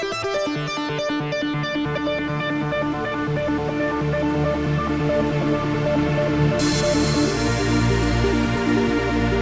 Thank you.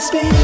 speed.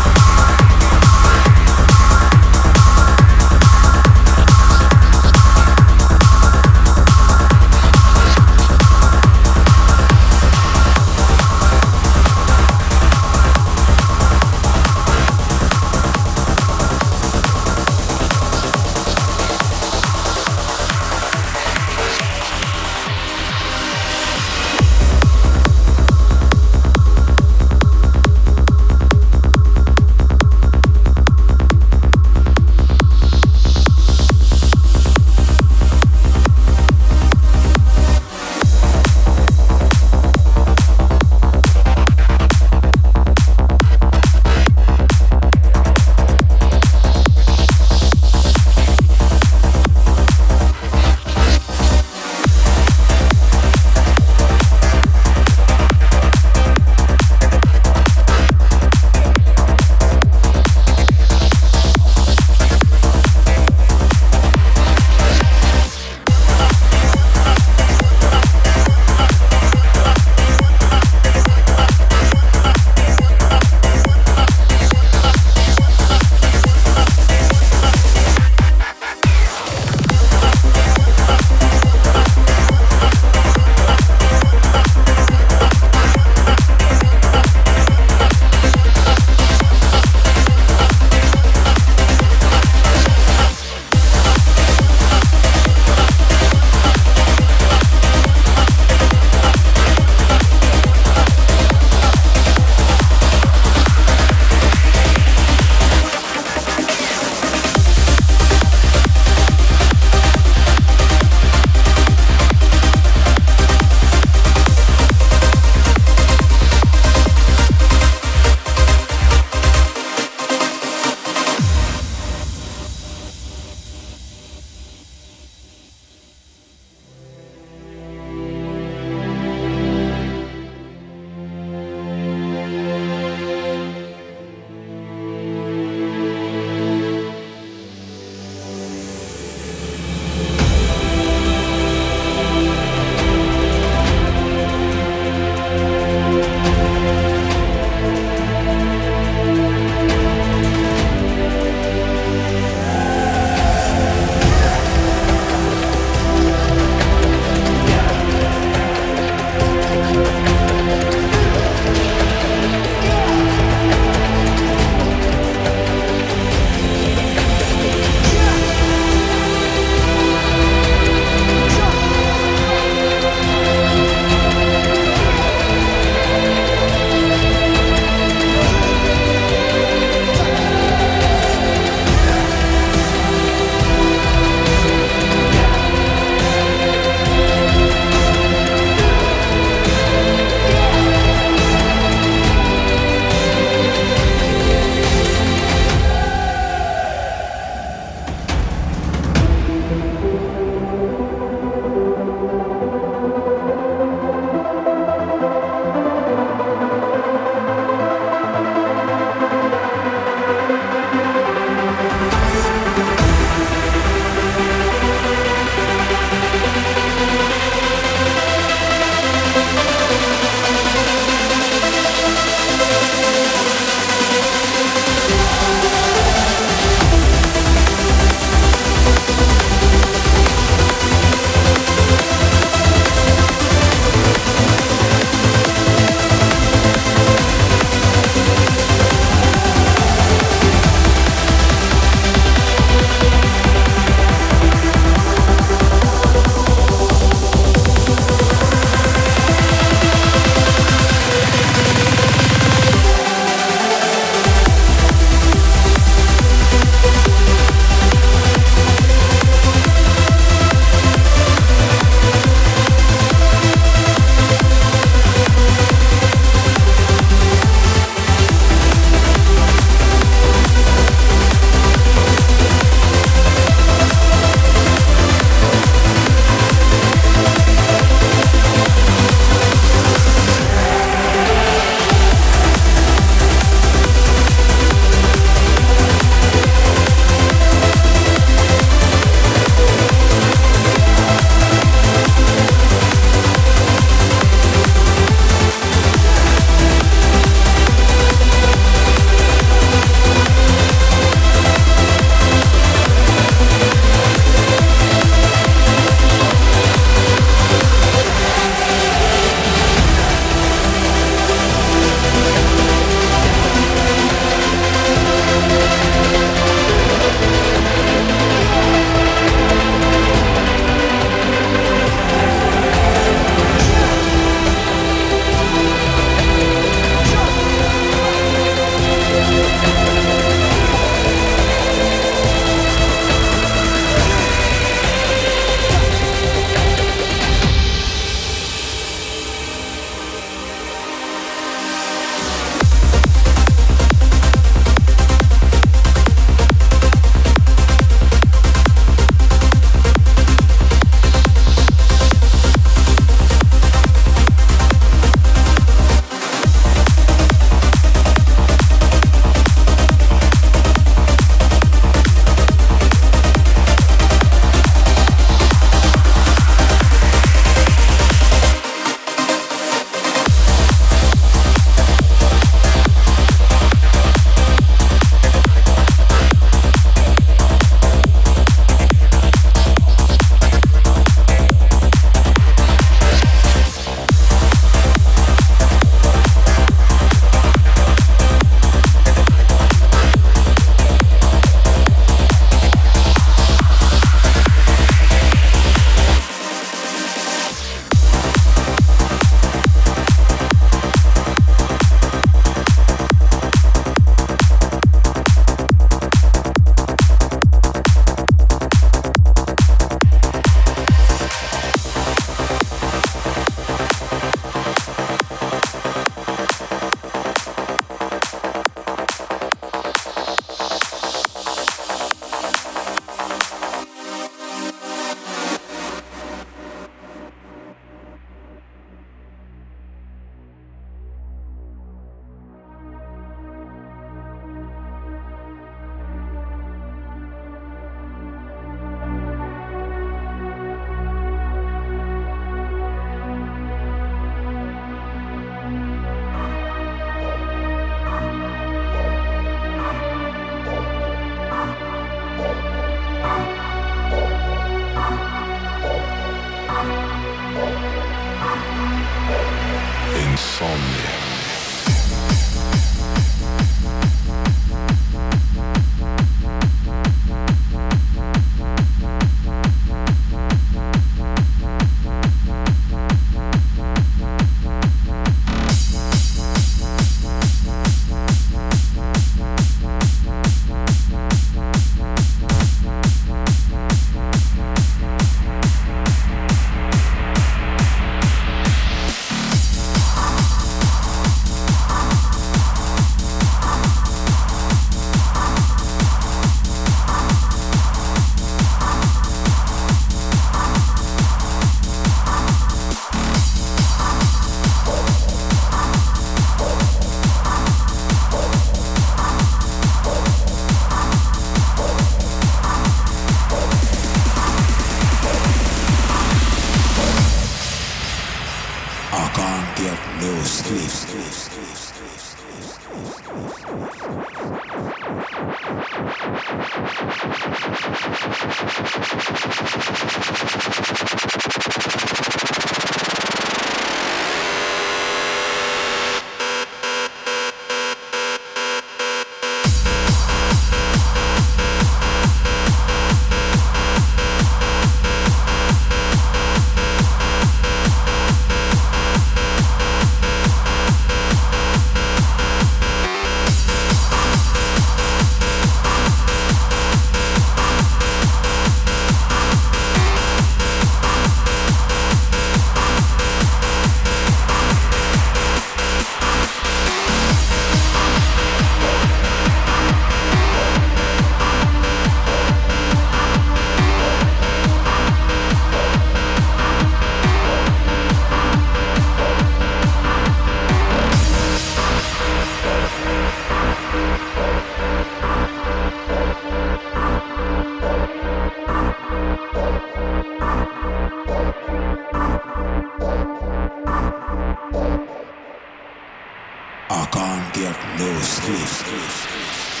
up no escape.